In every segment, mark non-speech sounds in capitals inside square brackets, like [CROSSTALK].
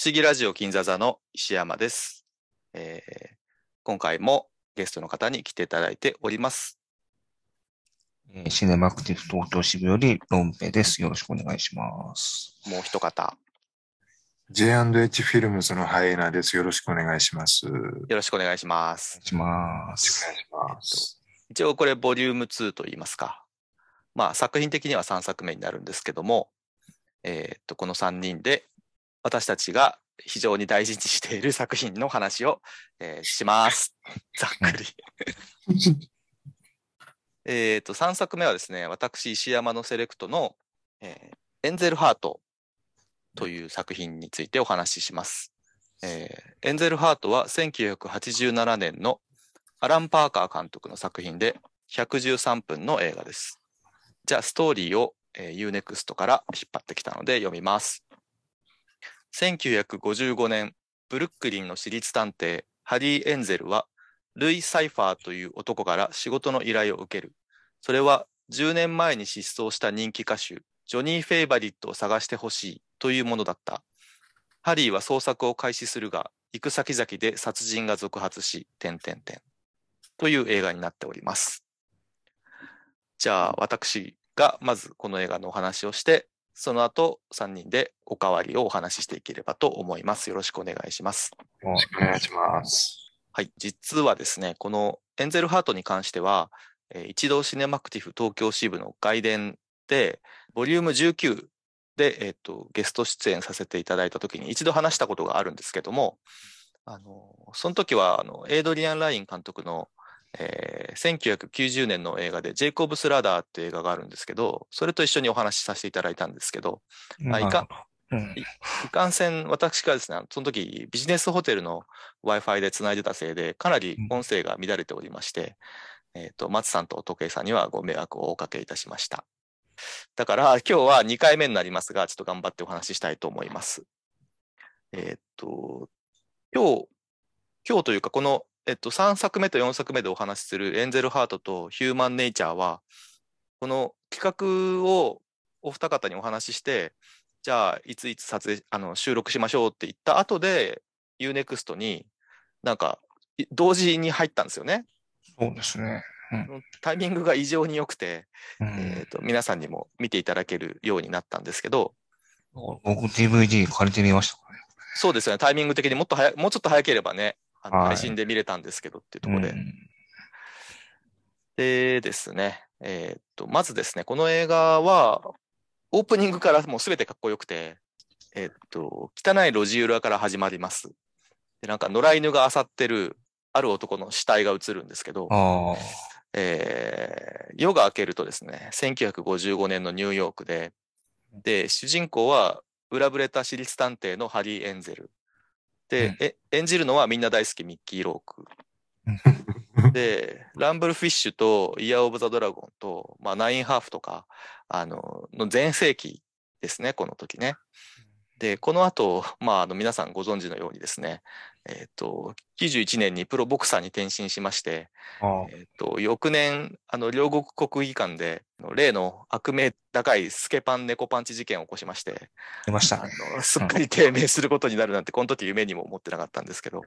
不思議ラジオ金座座の石山です、えー今回もゲストの方に来ていただいております。えーシネマクティブ東京支部よりロンペです。よろしくお願いします。もう一方、J&H フィルムズのハイエナです。よろしくお願いします。よろしくお願いします。お願いします。いします。一応これボリューム2と言いますか。まあ作品的には3作目になるんですけども、えーっと、この3人で私たちが非常に大事にしている作品の話を、えーします。[LAUGHS] ざっくり。[LAUGHS] えーっと、3作目はですね、私石山のセレクトの、えーエンゼルハートという作品についてお話しします。えーエンゼルハートは1987年のアラン・パーカー監督の作品で113分の映画です。じゃあ、ストーリーを、えー UNEXT から引っ張ってきたので読みます。1955年、ブルックリンの私立探偵、ハリー・エンゼルは、ルイ・サイファーという男から仕事の依頼を受ける。それは、10年前に失踪した人気歌手、ジョニー・フェイバリットを探してほしいというものだった。ハリーは捜索を開始するが、行く先々で殺人が続発し、点々点。という映画になっております。じゃあ、私がまずこの映画のお話をして、その後3人でおかわりをお話ししていければと思います。よろしくお願いします。よろしくお願いします。はい。実はですね、このエンゼルハートに関しては、えー一度シネマクティフ東京支部の外伝で、ボリューム19で、えっ、と、ゲスト出演させていただいたときに一度話したことがあるんですけども、あの、その時は、あの、エイドリアン・ライン監督の、えー1990年の映画で、ジェイコブス・ラダーっていう映画があるんですけど、それと一緒にお話しさせていただいたんですけど、あいかうんいかんせん、私がですね、その時ビジネスホテルの Wi-Fi で繋いでたせいで、かなり音声が乱れておりまして、えっ、と、松さんと時計さんにはご迷惑をおかけいたしました。だから、今日は2回目になりますが、ちょっと頑張ってお話ししたいと思います。えっ、と、今日、今日というか、この、えっと、3作目と4作目でお話しするエンゼルハートとヒューマンネイチャーは、この企画をお二方にお話しして、じゃあ、いついつ撮影、あの、収録しましょうって言った後で、UNEXT になんか、い同時に入ったんですよね。そうですね。タイミングが異常に良くて、うんえっと、皆さんにも見ていただけるようになったんですけど、僕 DVD 借りてみましたね。そうですよね、タイミング的にもっと早い、もうちょっと早ければね、あのはい配信で見れたんですけどっていうところで。うんでですね、えーっと、まずですね、この映画は、オープニングからもうすべてかっこよくて、えーっと、汚い路地裏から始まります。で、なんか野良犬が漁ってる、ある男の死体が映るんですけど、えー夜が明けるとですね、1955年のニューヨークで、で、主人公は裏ぶれた私立探偵のハリー・エンゼル。で、うんえ演じるのはみんな大好きミッキー・ローク。[LAUGHS] で、ランブルフィッシュとイヤー・オブ・ザ・ドラゴンと、まあ、ナインハーフとか、あの、の全盛期ですね、この時ね。で、この後、[LAUGHS] まあ、あの、皆さんご存知のようにですね、えっ、と、91年にプロボクサーに転身しまして、ああ。えっ、と、翌年、あの、両国国技館で、例の悪名高いスケパン猫パンチ事件を起こしまして、あ出ました。ね。の、すっかり低迷することになるなんて、この時夢にも思ってなかったんですけど、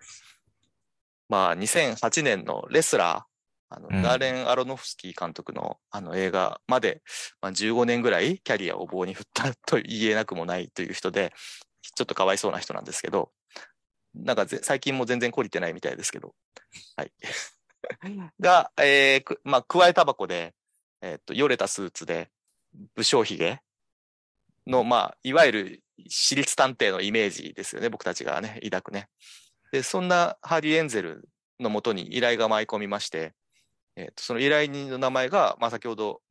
まあ、2008年のレスラー、あの、うんダーレン・アロノフスキー監督のあの映画まで、まあ、15年ぐらいキャリアを棒に振ったと言えなくもないという人で、ちょっとかわいそうな人なんですけど、なんかぜ最近も全然懲りてないみたいですけど、はい。[LAUGHS] が、えーくまあ、加えタバコで、えーっと、よれたスーツで、武将髭の、まあ、いわゆる私立探偵のイメージですよね、僕たちがね、抱くね。で、そんなハリー・エンゼルのもとに依頼が舞い込みまして、えーとその依頼人の名前が、まあ、先ほど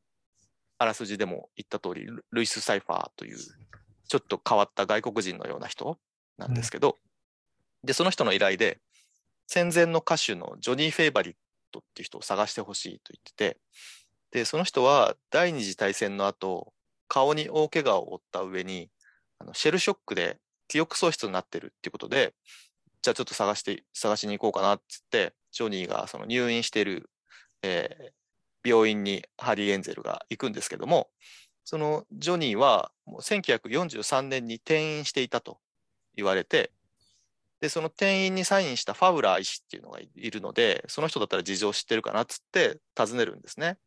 あらすじでも言った通り、ルルイス・サイファーという、ちょっと変わった外国人のような人なんですけど、で、その人の依頼で、戦前の歌手のジョニー・フェイバリットっていう人を探してほしいと言ってて、で、その人は第二次大戦の後、顔に大怪我を負った上に、あのシェルショックで記憶喪失になってるっていうことで、じゃあちょっと探して、探しに行こうかなっつって、ジョニーがその入院している、えー病院にハリー・エンゼルが行くんですけども、そのジョニーはもう1943年に転院していたと言われて、で、その店員にサインしたファウラー医師っていうのがいるので、その人だったら事情知ってるかなっつって尋ねるんですね。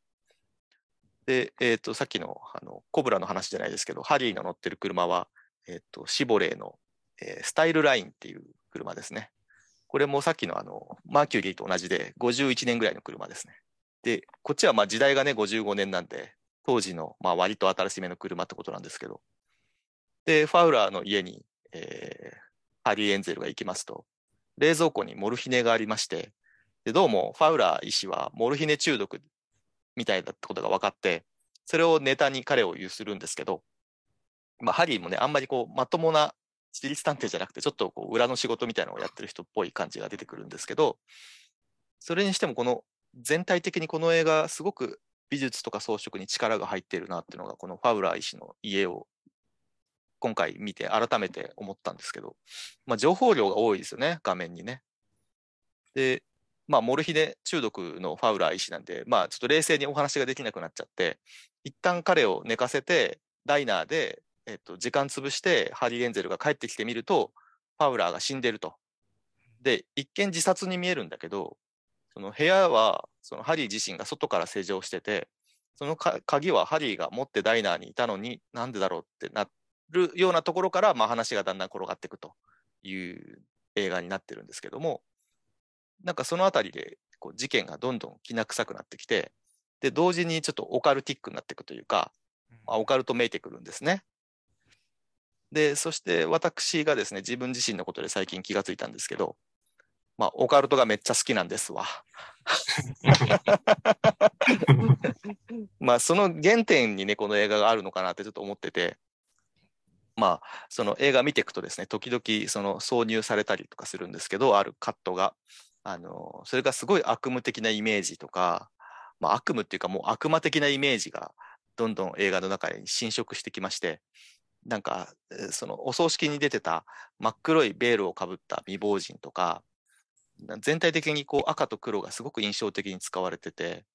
で、えっ、と、さっきの、あの、コブラの話じゃないですけど、ハリーの乗ってる車は、えっ、と、シボレーの、えースタイルラインっていう車ですね。これもさっきのあの、マーキュリーと同じで、51年ぐらいの車ですね。で、こっちはまあ時代がね、55年なんで、当時のまあ割と新しめの車ってことなんですけど。で、ファウラーの家に、えーハリー・エンゼルが行きますと、冷蔵庫にモルヒネがありまして、でどうもファウラー医師はモルヒネ中毒みたいだってことが分かって、それをネタに彼を有するんですけど、まあ、ハリーもね、あんまりこう、まともな私立探偵じゃなくて、ちょっとこう裏の仕事みたいなのをやってる人っぽい感じが出てくるんですけど、それにしてもこの全体的にこの映画、すごく美術とか装飾に力が入っているなっていうのが、このファウラー医師の家を今回見て改めて思ったんですけど、まあ、情報量が多いですよね、画面にね。で、まあ、モルヒネ中毒のファウラー医師なんで、まあ、ちょっと冷静にお話ができなくなっちゃって、一旦彼を寝かせて、ダイナーで、えっと、時間潰して、ハリー・エンゼルが帰ってきてみると、ファウラーが死んでると。で、一見自殺に見えるんだけど、その部屋は、そのハリー自身が外から施錠してて、そのか鍵はハリーが持ってダイナーにいたのに、なんでだろうってなるようなところから、まあ、話がだんだん転がっていくという映画になってるんですけども、なんかそのあたりでこう事件がどんどんきな臭くなってきて、で、同時にちょっとオカルティックになっていくというか、まあ、オカルトめいてくるんですね。で、そして私がですね、自分自身のことで最近気がついたんですけど、まあ、オカルトがめっちゃ好きなんですわ。[LAUGHS] まあ、その原点にね、この映画があるのかなってちょっと思ってて、まあ、その映画見ていくとですね、時々その挿入されたりとかするんですけど、あるカットが。あの、それがすごい悪夢的なイメージとか、まあ悪夢っていうかもう悪魔的なイメージがどんどん映画の中に侵食してきまして、なんか、えーそのお葬式に出てた真っ黒いベールをかぶった未亡人とか、な全体的にこう赤と黒がすごく印象的に使われてて、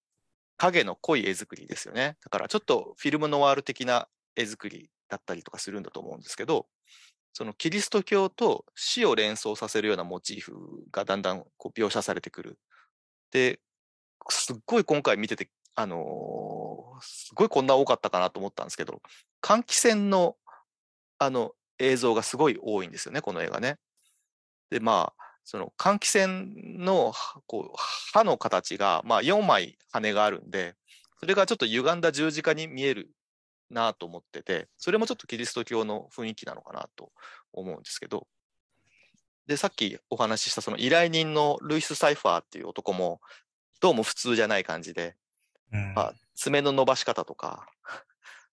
影の濃い絵作りですよね。だからちょっとフィルムノワール的な絵作りだったりとかするんだと思うんですけど、そのキリスト教と死を連想させるようなモチーフがだんだんこう描写されてくる。で、すっごい今回見てて、あのーすごいこんな多かったかなと思ったんですけど、換気扇のあの映像がすごい多いんですよね、この映画ね。で、まあ、その換気扇のはこう刃の形が、まあ、4枚羽があるんで、それがちょっと歪んだ十字架に見えるなと思ってて、それもちょっとキリスト教の雰囲気なのかなと思うんですけど、で、さっきお話ししたその依頼人のルイス・サイファーっていう男も、どうも普通じゃない感じで、うん。まあ、爪の伸ばし方とか、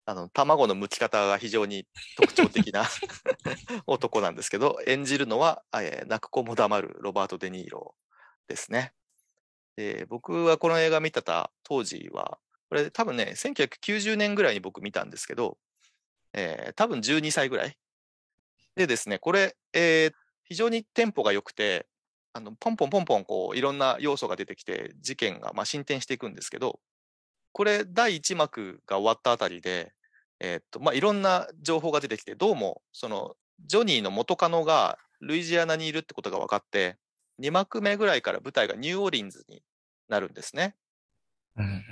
あの、卵の剥き方が非常に特徴的な [LAUGHS] 男なんですけど、演じるのは、えー泣く子も黙るロバート・デ・ニーロですね。で僕はこの映画見てた当時は、これ多分ね、1990年ぐらいに僕見たんですけど、えー多分12歳ぐらい。でですね、これ、えー非常にテンポが良くて、あのポンポンポンポンこういろんな要素が出てきて、事件がまあ進展していくんですけど、これ第1幕が終わったあたりで、えーっとまあ、いろんな情報が出てきて、どうもそのジョニーの元カノがルイジアナにいるってことが分かって、2幕目ぐらいから舞台がニューオーリンズになるんですね。うん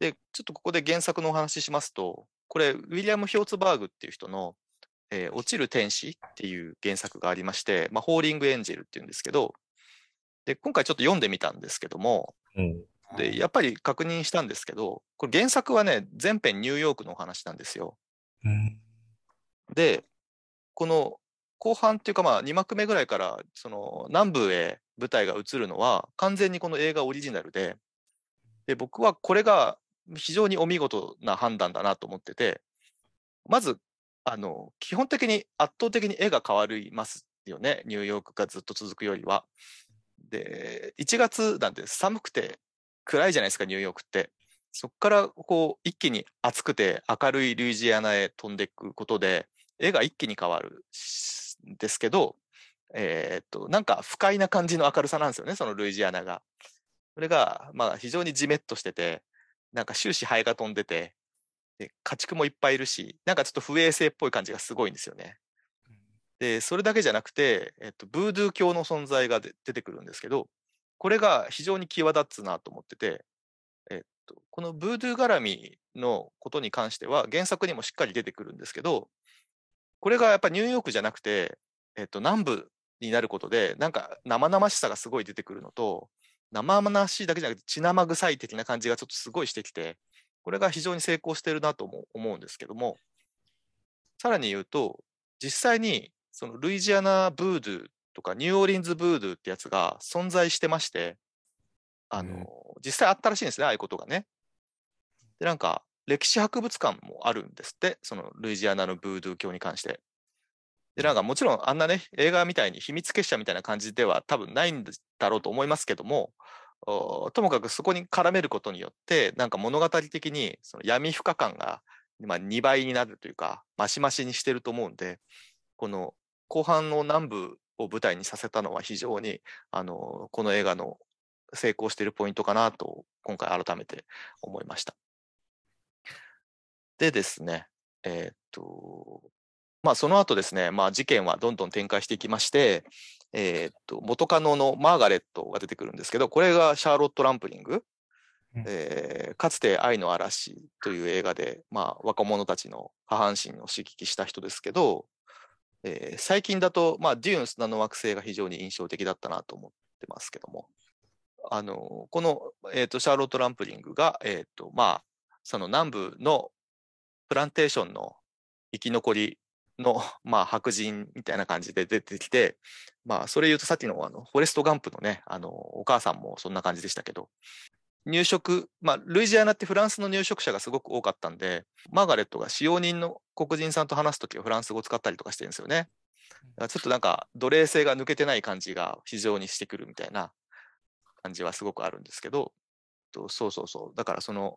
で、ちょっとここで原作のお話ししますと、これ、ウィリアム・ヒョーツバーグっていう人の、えー落ちる天使っていう原作がありまして、まあ、ホーリング・エンジェルっていうんですけど、で、今回ちょっと読んでみたんですけども、うんで、やっぱり確認したんですけど、これ原作はね、全編ニューヨークのお話なんですよ。うんで、この後半っていうかまあ2幕目ぐらいからその南部へ舞台が移るのは完全にこの映画オリジナルで、で、僕はこれが非常にお見事な判断だなと思ってて、まず、あの、基本的に圧倒的に絵が変わりますよね。ニューヨークがずっと続くよりは。で、1月なんで寒くて暗いじゃないですか、ニューヨークって。そこからこう一気に暑くて明るいルイジアナへ飛んでいくことで、絵が一気に変わるしんですけど、えーっと、なんか不快な感じの明るさなんですよね、そのルイジアナが。それが、まあ非常にジメッとしてて、なんか終始ハエが飛んでて、で家畜もいっぱいいるし、なんかちょっと不衛生っぽい感じがすごいんですよね。で、それだけじゃなくて、えっと、ブードゥー教の存在がで出てくるんですけど、これが非常に際立つなと思ってて、えっと、このブードゥー絡みのことに関しては原作にもしっかり出てくるんですけど、これがやっぱニューヨークじゃなくて、えっと、南部になることで、なんか生々しさがすごい出てくるのと、生々しいだけじゃなくて血生臭い的な感じがちょっとすごいしてきて、これが非常に成功してるなとも思うんですけども、さらに言うと、実際にそのルイジアナブードゥとかニューオーリンズブードゥーってやつが存在してまして、あの、うん実際あったらしいんですね、ああいうことがね。で、なんか、歴史博物館もあるんですって、そのルイジアナのブードゥー教に関して。で、なんかもちろんあんなね、映画みたいに秘密結社みたいな感じでは多分ないんだろうと思いますけども、おともかくそこに絡めることによって、なんか物語的にその闇深感が、まあ、2倍になるというか、マシマシにしてると思うんで、この後半の南部を舞台にさせたのは非常に、あの、この映画の成功しているポイントかなと、今回改めて思いました。でですね、えーっと、まあその後ですね、まあ事件はどんどん展開していきまして、えーっと、元カノのマーガレットが出てくるんですけど、これがシャーロット・ランプリング。うんえーかつて愛の嵐という映画で、まあ若者たちの下半身を刺激した人ですけど、えー最近だと、まあデューン砂の惑星が非常に印象的だったなと思ってますけども、あの、この、えーと、シャーロット・ランプリングが、えーと、まあ、その南部のプランテーションの生き残りの、[LAUGHS] まあ、白人みたいな感じで出てきて、まあ、それ言うとさっきのあの、フォレスト・ガンプのね、あの、お母さんもそんな感じでしたけど、入植、まあ、ルイジアナってフランスの入植者がすごく多かったんで、マーガレットが使用人の黒人さんと話すときはフランス語を使ったりとかしてるんですよね。だからちょっとなんか奴隷性が抜けてない感じが非常にしてくるみたいな感じはすごくあるんですけど、そうそうそう。だからその、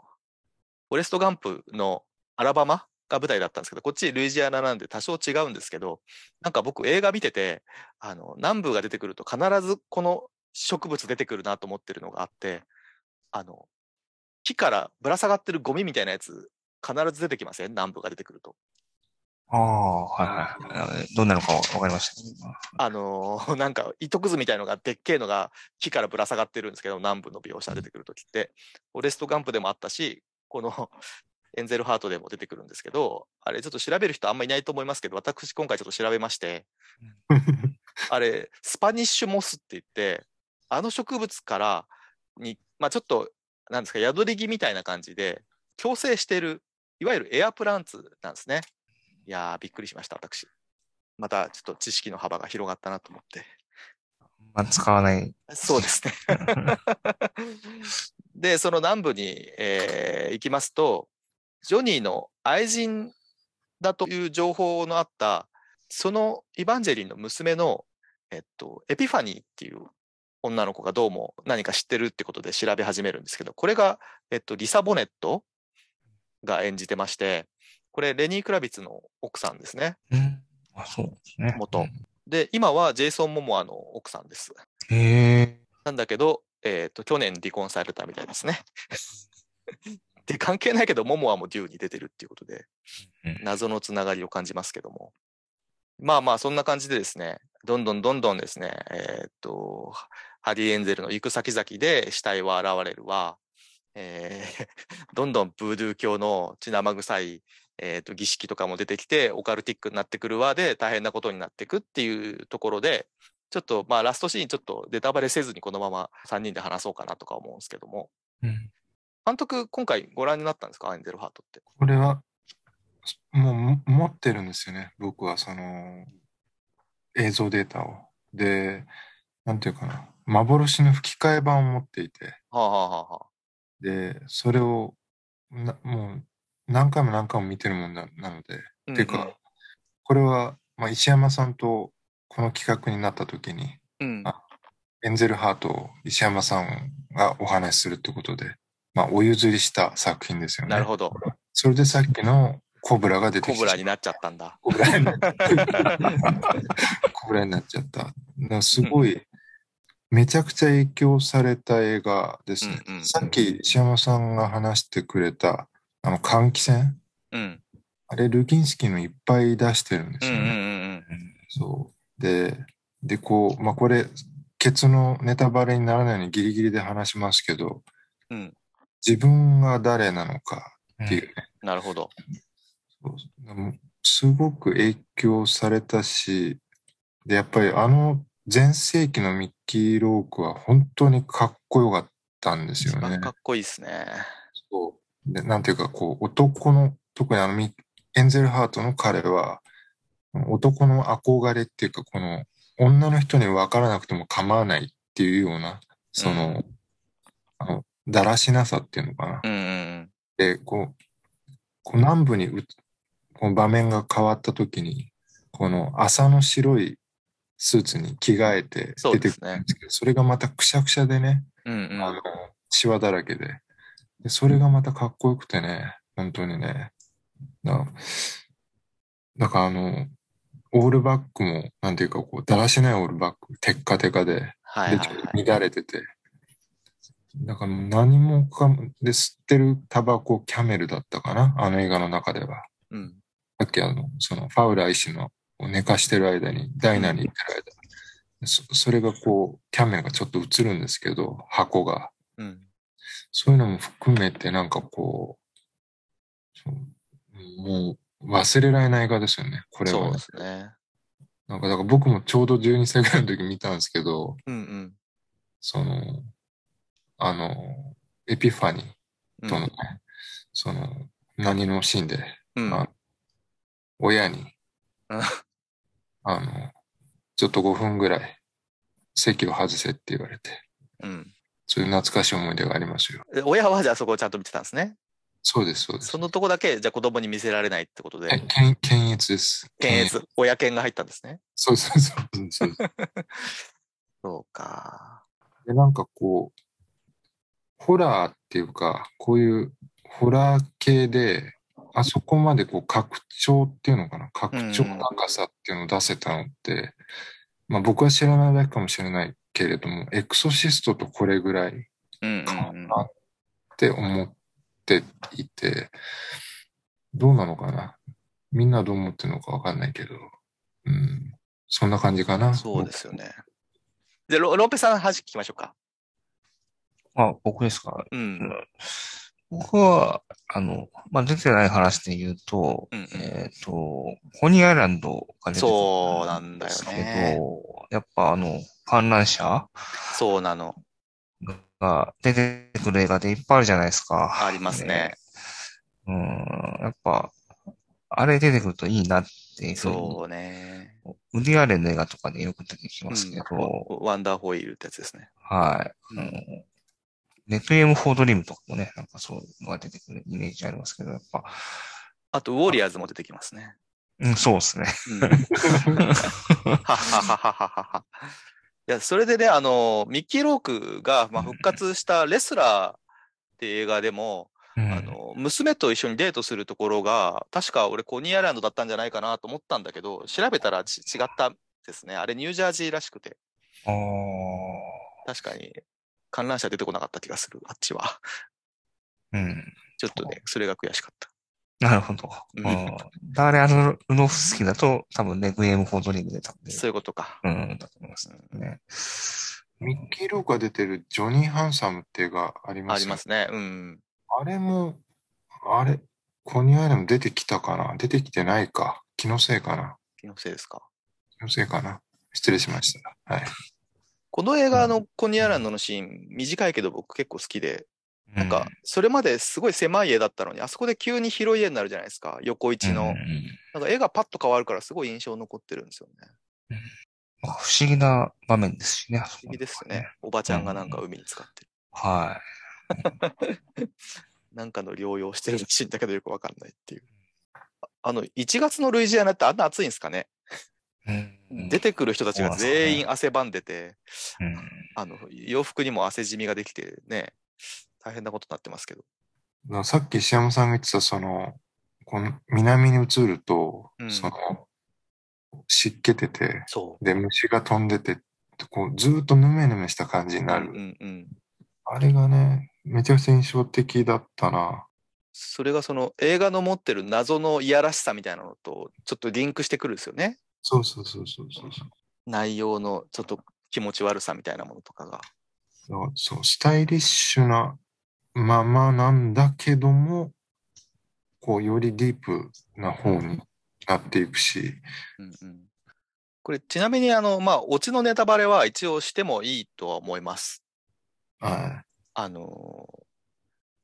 フォレスト・ガンプのアラバマが舞台だったんですけど、こっちルイジアナなんで多少違うんですけど、なんか僕映画見てて、あの、南部が出てくると必ずこの植物出てくるなと思ってるのがあって、あの、木からぶら下がってるゴミみたいなやつ、必ず出てきません？南部が出てくると。ああ、はいはいはい。どんなのかわかりました。[LAUGHS] あのー [LAUGHS] なんか糸くずみたいのがでっけえのが木からぶら下がってるんですけど、南部の描写出てくるときって、フォレスト・ガンプでもあったし、この [LAUGHS] エンゼルハートでも出てくるんですけど、あれちょっと調べる人あんまいないと思いますけど、私今回ちょっと調べまして、あれ、スパニッシュモスって言って、あの植物からに、まあちょっと、なんですか、宿り木みたいな感じで、共生してる、いわゆるエアプランツなんですね。いやー、びっくりしました、私。またちょっと知識の幅が広がったなと思って。まあ、使わない。そうですね。[LAUGHS] で、その南部に、えー行きますと、ジョニーの愛人だという情報のあった、そのイヴァンジェリンの娘の、えっと、エピファニーっていう女の子がどうも何か知ってるってことで調べ始めるんですけど、これが、えっと、リサ・ボネットが演じてまして、これ、レニー・クラビッツの奥さんですね。うん。あ、そうですね。元で、今はジェイソン・モモアの奥さんです。うん。へえ。なんだけど、えっ、と、去年離婚されたみたいですね。[LAUGHS] で、関係ないけど、モモアもデューに出てるっていうことで、うん謎のつながりを感じますけども。まあまあ、そんな感じでですね、どんどんどんどんですね、えっ、と、ハリー・エンゼルの行く先々で死体は現れるわ、えー [LAUGHS] どんどんブードゥー教の血生臭い、えー、と儀式とかも出てきて、オカルティックになってくるわで大変なことになっていくっていうところで、ちょっとまあラストシーンちょっとネタバレせずにこのまま3人で話そうかなとか思うんですけども、うん。監督今回ご覧になったんですか？エンゼルハートって。これは、もうも持ってるんですよね。僕はその映像データを。で、なんていうかな。幻の吹き替え版を持っていて、はあはあはあはあ。で、それをなもう何回も何回も見てるもんななので、うんていうか、これは、まあ、石山さんとこの企画になった時に、うん、あエンゼルハートを石山さんがお話しするってことで、まあ、お譲りした作品ですよね。なるほど。それでさっきのコブラが出てきた。コブラになっちゃったんだ。コブラになっちゃった。[LAUGHS] っちゃった。すごい、めちゃくちゃ影響された映画ですね。うんうんさっき石山さんが話してくれた、あの、換気扇？うん。あれ、ルキンスキーのいっぱい出してるんですよね。うんうんうんうん。そう。で、で、こう、まあ、これ、ケツのネタバレにならないようにギリギリで話しますけど、うん。自分が誰なのかっていうね、なるほど。すごく影響されたし、で、やっぱりあの前世紀のミッキー・ロークは本当にかっこよかったんですよね一番か。っこいいですね。そう。で、なんていうか、こう、男の、特にあのミ、エンゼルハートの彼は、男の憧れっていうか、この、女の人に分からなくても構わないっていうような、その、うんあの、だらしなさっていうのかな。うんうんで、こう、こう南部にうこの場面が変わった時に、この朝の白いスーツに着替えて出てくるんですけど、それがまたくしゃくしゃでね、うん。うんうんあの、シワだらけで。で、それがまたかっこよくてね、本当にね。だだからあの、オールバックも、なんていうか、こう、だらしないオールバック、テッカテカで、で、ちょっはい。と乱れてて。だから何もかも、で、吸ってるタバコ、キャメルだったかなあの映画の中では。うん。さっきあの、その、ファウラー医師のを寝かしてる間に、ダイナーに行ってる間、そそれがこう、キャメルがちょっと映るんですけど、箱が。うん。そういうのも含めて、なんかこう、もう忘れられない映画ですよね、これはね、そうですね。なんか、だから僕もちょうど12歳ぐらいの時見たんですけど、うんうん。その、あの、エピファニうんーとのね、その、何のシーンで、うんあ親に、うんあの、ちょっと5分ぐらい席を外せって言われて、うん。そういう懐かしい思い出がありますよ。で親はじゃあそこをちゃんと見てたんですね？そうです、そうですそ。のとこだけ、じゃあ子供に見せられないってことで、え検検閲です。検閲、親検が入ったんですね？そうそうそうそう。そうか。で、なんかこう、ホラーっていうか、こういうホラー系で、あそこまでこう拡張っていうのかな？拡張高さっていうのを出せたのって、まあ僕は知らないだけかもしれないけれども、エクソシストとこれぐらいうんか。なって思っていて、どうなのかな？みんなどう思ってるのかわかんないけど、うん、そんな感じかな？そうですよね。で、ロローペさん話聞きましょうか。あ、僕ですか？うん。僕は、あの、まあ、出てない話で言うと、うんうんえっ、と、コニーアイランドが出てそうなんだよねやっぱあの、観覧車そうなの。が出てくる映画でいっぱいあるじゃないですか。ありますね。うん、やっぱ、あれ出てくるといいなってそうね。ウディアレンの映画とかでよく出てきますけど、うんワンダーホイールってやつですね。はい。うんうんネクエム・フォードリームとかもね、なんかそういうのが出てくるイメージありますけど、やっぱ、あと、ウォリアーズも出てきますね。うん、そうですね。うん。はっははは。いや、それでね、あの、ミッキー・ロークが、まあ、復活したレスラーっていう映画でも、うんあの、娘と一緒にデートするところが、確か俺コニーアイランドだったんじゃないかなと思ったんだけど、調べたらち違ったですね。あれニュージャージーらしくて、あー確かに観覧車出てこなかった気がする、あっちは。うん。ちょっとね、それが悔しかった。なるほど。ううんん。ダーレ・アルノフスキーだと、多分ネクエム・フォードリームで多分、そういうことか。うん、だと思いますね。ミッキー・ロークが出てるジョニー・ハンサムって映画ありますよありますね。うん。あれも、あれ、コニーアイランド出てきたかな？出てきてないか。気のせいかな気のせいですか。気のせいかな失礼しました。はい。この映画のコニーアイランドのシーン、短いけど僕結構好きで、なんか、それまですごい狭い家だったのに、あそこで急に広い家になるじゃないですか。横一の。なんか絵がパッと変わるからすごい印象残ってるんですよね。まあ不思議な場面ですしね。不不思議ですね。おばちゃんがなんか海に使ってる。は [LAUGHS] [LAUGHS] なんかの療養してるらしいんだけどよくわかんないっていう。ああの、1月のルイジアナってあんな暑いんですかね、出てくる人たちが全員汗ばんでて、うんあの、洋服にも汗じみができてね、大変なことになってますけど。さっき石山さんが言ってた、その、この南に移ると、うんその、湿気てて、そで、虫が飛んでて、こう、ずーっとヌメヌメした感じにう。なる。うんうんうん。あれがね、めちゃくちゃ印象的だったな。それがその映画の持ってる謎のいやらしさみたいなのとちょっとリンクしてくるんですよね。そうそうそうそうそうそう。内容のちょっと気持ち悪さみたいなものとかが。そうそう、スタイリッシュなままなんだけども、こう、よりディープな方になっていくし、うんうん、これ、ちなみに、あの、まあ、オチのネタバレは一応してもいいとは思います。はあのー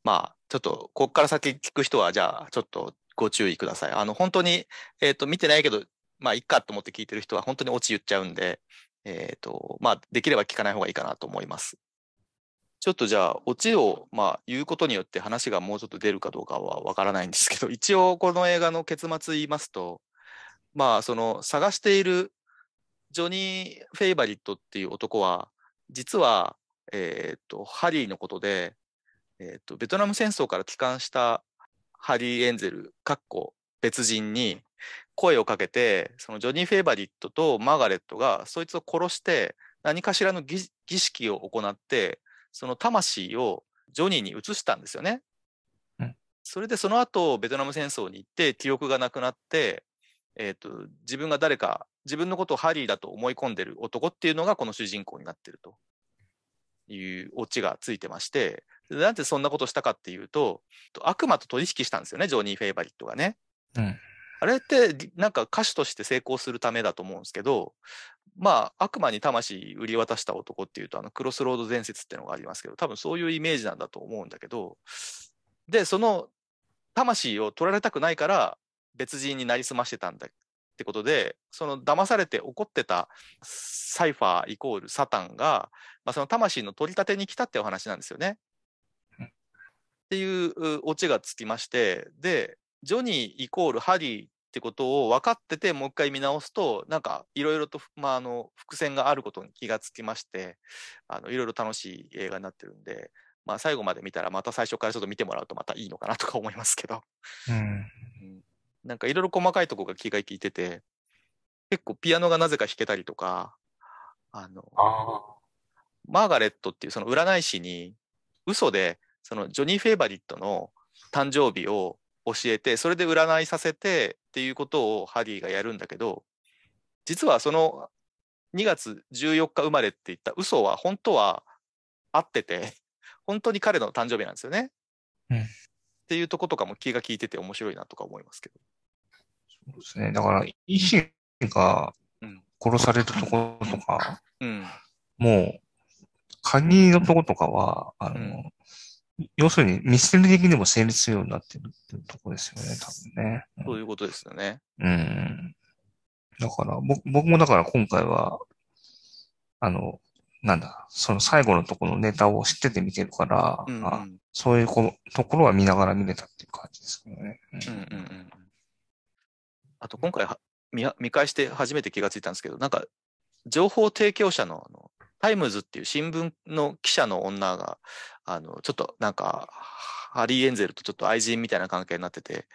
まあ、ちょっと、ここから先聞く人は、じゃあ、ちょっとご注意ください。あの、本当に、えっ、と、見てないけど、まあ、いっかと思って聞いてる人は、本当にオチ言っちゃうんで、えっ、と、まあ、できれば聞かない方がいいかなと思います。ちょっとじゃあ、オチを、まあ、言うことによって話がもうちょっと出るかどうかはわからないんですけど、[LAUGHS] 一応、この映画の結末言いますと、まあ、その、探しているジョニー・フェイバリットっていう男は、実は、えっ、と、ハリーのことで、えっ、と、ベトナム戦争から帰還したハリー・エンゼル、かっこ別人に声をかけて、そのジョニー・フェイバリットとマーガレットがそいつを殺して何かしらの儀儀式を行って、その魂をジョニーに移したんですよね。うんそれでその後、ベトナム戦争に行って記憶がなくなって、えっ、と、自分が誰か、自分のことをハリーだと思い込んでる男っていうのがこの主人公になってるというオチがついてまして、でなんでそんなことしたかっていうと、悪魔と取引したんですよね、ジョニー・フェイバリットがね。うんあれって、なんか歌手として成功するためだと思うんですけど、まあ、悪魔に魂売り渡した男っていうと、あの、クロスロード伝説っていうのがありますけど、多分そういうイメージなんだと思うんだけど、で、その魂を取られたくないから、別人になりすましてたんだってことで、その騙されて怒ってたサイファーイコールサタンが、まあ、その魂の取り立てに来たってお話なんですよね。うんっていううオチがつきまして、で、ジョニーイコールハリーってことを分かってて、もう一回見直すと、なんかいろいろと、まあ、あの、伏線があることに気がつきまして、あの、いろいろ楽しい映画になってるんで、まあ、最後まで見たら、また最初からちょっと見てもらうとまたいいのかなとか思いますけど。[LAUGHS] うん。なんかいろいろ細かいとこが気が利いてて、結構ピアノがなぜか弾けたりとか、あの、あマーガレットっていうその占い師に嘘で、そのジョニー・フェイバリットの誕生日を教えて、それで占いさせてっていうことをハリーがやるんだけど、実はその2月14日生まれって言った嘘は本当は合ってて、[LAUGHS] 本当に彼の誕生日なんですよね。うんっていうとことかも気が利いてて面白いなとか思いますけど。そうですね。だから、医師がうん殺されるところとか、うん。もう、鍵のとことかは、あの、うん要するにミステリー的にも成立するようになってるっていうところですよね、多分ね。そういうことですよね。うん。だから、僕僕もだから今回は、あの、なんだ、その最後のところのネタを知ってて見てるから、うんうんあそういうこところは見ながら見れたっていう感じですよね。うんうんうんうんあと今回は見見返して初めて気がついたんですけど、なんか情報提供者のあのタイムズっていう新聞の記者の女が、あの、ちょっとなんか、ハリー・エンゼルとちょっと愛人みたいな関係になってて、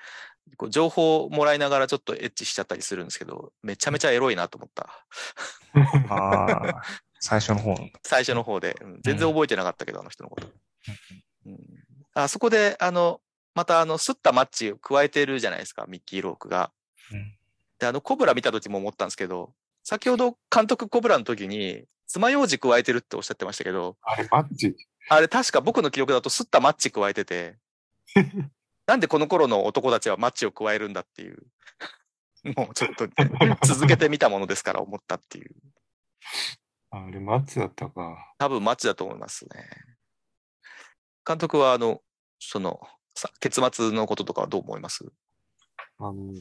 こう情報をもらいながらちょっとエッチしちゃったりするんですけど、めちゃめちゃエロいなと思った。[LAUGHS] ああ、最初の方の。最初の方で。うん全然覚えてなかったけど、あの人のこと。うんあそこで、あの、またあの、すったマッチを咥えてるじゃないですか、ミッキー・ロークが。うんで、あの、コブラ見た時も思ったんですけど、先ほど監督コブラの時に、爪楊枝加えてるっておっしゃってましたけど、あれ、マッチ？あれ確か僕の記憶だとすったマッチ加えてて、[LAUGHS] なんでこの頃の男たちはマッチを加えるんだっていう、[LAUGHS] もうちょっと続けてみたものですから思ったっていう。あれ、マッチだったか。多分マッチだと思いますね。監督は、あの、その、さ結末のこととかはどう思います？あの、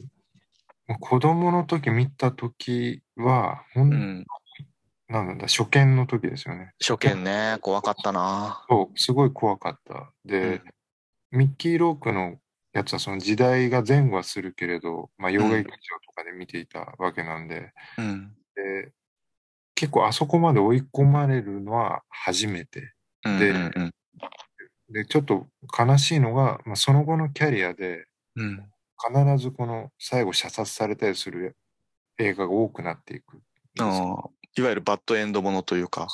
子供の時見た時は、ほん、うん。なんなんだ、初見の時ですよね。初見ね、怖かったな。そう、すごい怖かった。で、ミッキー・ロークのやつはその時代が前後はするけれど、まあ、洋画劇場とかで見ていたわけなんで、うん。で結構あそこまで追い込まれるのは初めて。うん。でうんうんで、ちょっと悲しいのが、まあ、その後のキャリアで、うん。必ずこの最後射殺されたりする映画が多くなっていくいわゆるバッドエンドものというか。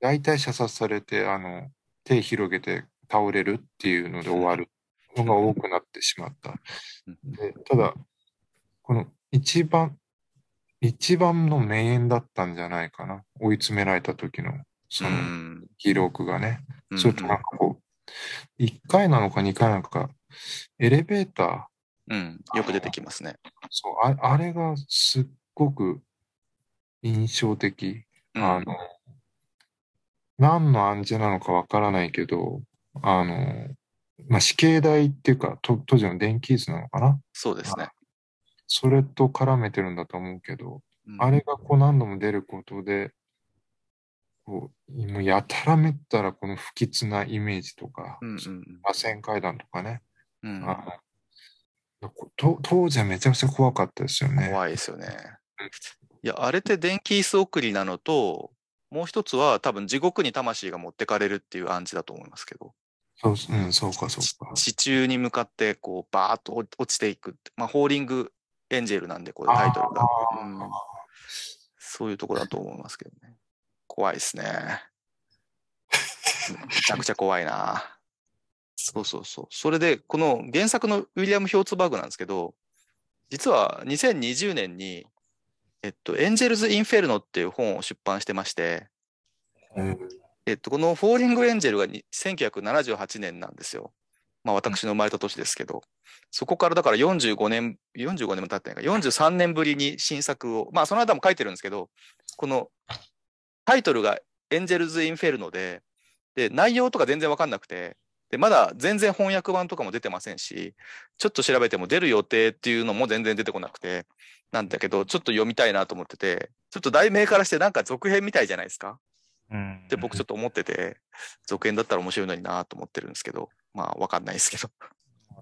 大体射殺されて、あの、手広げて倒れるっていうので終わるのが多くなってしまった。でただ、この一番一番の名演だったんじゃないかな。追い詰められた時の、そうのん。記録がね。うんそれとなんかこう、1回なのか2回なのか、エレベーター、うん。よく出てきますね。そう、ああれがすっごく印象的。うんあの、何の暗示なのかわからないけど、あの、まあ、死刑台っていうか、と当時の電気椅子なのかな？そうですね。それと絡めてるんだと思うけど、うんあれがこう何度も出ることで、こう、もうやたらめったらこの不吉なイメージとか、うんうん螺旋階段とかね、うん。当時はめちゃくちゃ怖かったですよね。怖いですよね。いや、あれって電気椅子送りなのと、もう一つは多分地獄に魂が持ってかれるっていう暗示だと思いますけど、そう、うん、そうか、そうか。地中に向かってこうバーッと落落ちていく。まあ、ホーリングエンジェルなんで、これタイトルが。うんそういうとこだと思いますけどね。怖いですね。[LAUGHS] めちゃくちゃ怖いな。そうそうそう。それで、この原作のウィリアム・ヒョーツバーグなんですけど、実は2020年に、えっと、エンジェルズ・インフェルノっていう本を出版してまして、うんえっと、このフォーリング・エンジェルが1978年なんですよ。まあ私の生まれた年ですけど、そこからだから45年、45年も経ってないか、43年ぶりに新作を、まあその間も書いてるんですけど、このタイトルがエンジェルズ・インフェルノで、で、内容とか全然わかんなくて、で、まだ全然翻訳版とかも出てませんし、ちょっと調べても出る予定っていうのも全然出てこなくて、なんだけど、ちょっと読みたいなと思ってて、ちょっと題名からしてなんか続編みたいじゃないですか。うんって僕ちょっと思ってて、続編だったら面白いのになと思ってるんですけど、まあわかんないですけど、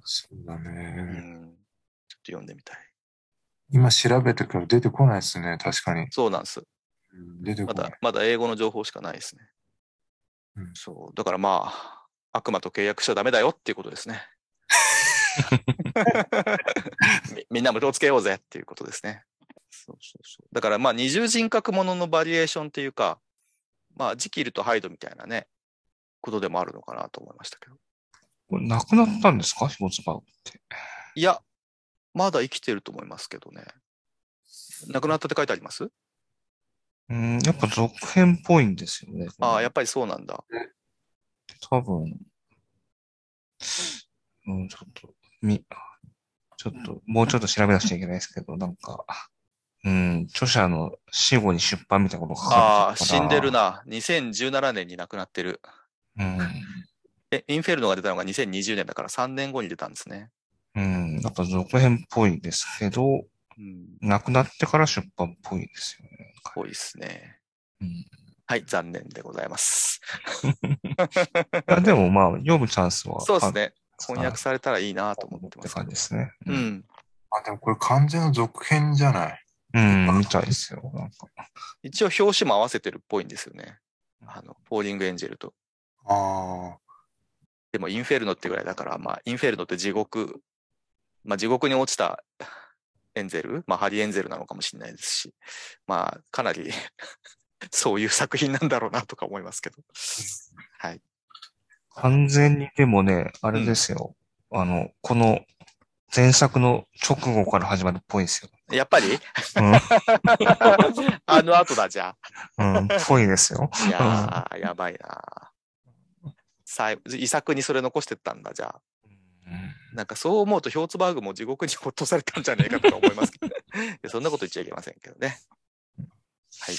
そうだうね。ん、ちょっと読んでみたい。今調べてから出てこないですね、確かに。そうなんです。うん出てこない。まだ、まだ英語の情報しかないですね。うんそう。だからまあ、悪魔と契約しちゃダメだよっていうことですね。[LAUGHS] みみんなも気をつけようぜっていうことですね。そうそうそう。だからまあ二重人格もののバリエーションっていうか、まあジキルとハイドみたいなね、ことでもあるのかなと思いましたけど。これ亡くなったんですか？ヒボツバーグって。いや、まだ生きてると思いますけどね。亡くなったって書いてあります？うん、やっぱ続編っぽいんですよね。ああ、やっぱりそうなんだ。多分、うん、ちょっと、み、ちょっと、もうちょっと調べなくちゃいけないですけど、なんか、うん、著者の死後に出版みたいなことが書かれてああ、死んでる。な。2017年に亡くなってる。うん、え、インフェルノが出たのが2020年だから3年後に出たんですね。うん、やっぱ続編っぽいですけど、うん。亡くなってから出版っぽいですよね。多いですね。うんはい、残念でございます。でもまあ、読むチャンスはそうですね。あ翻訳されたらいいなと思思っててっますけど。感じですね。う。ん。あ、でもこれ完全な続編じゃない？うん、みたいですよ。なんか。一応表紙も合わせてるっぽいんですよね。あの、フォーリングエンジェルと。ああ、でもインフェルノってぐらいだから、まあ、インフェルノって地獄、まあ、地獄に落ちたエンゼル、まあ、ハリエンゼルなのかもしれないですし、まあ、かなり [LAUGHS] そういう作品なんだろうなとか思いますけど。はい。完全にでもね、あれですよ。あの、この前作の直後から始まるっぽいですよ。やっぱり？うん、[LAUGHS] あの後だ、じゃうん、ぽいですよ。あ。いやー、やばいな。さ遺作にそれ残してったんだ、じゃあ。なんかそう思うと、ヒョーツバーグも地獄に落とされたんじゃねえかとか思いますけど、[LAUGHS] いやそんなこと言っちゃいけませんけどね。はい。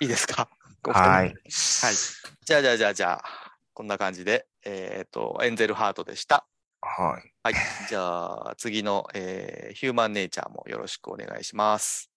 いいですか？はい。はい。じゃあ、じゃあ、じゃあ、じゃあ、こんな感じで、えっ、と、エンゼルハートでした。はい。はい。じゃあ、次の、えーヒューマンネイチャーもよろしくお願いします。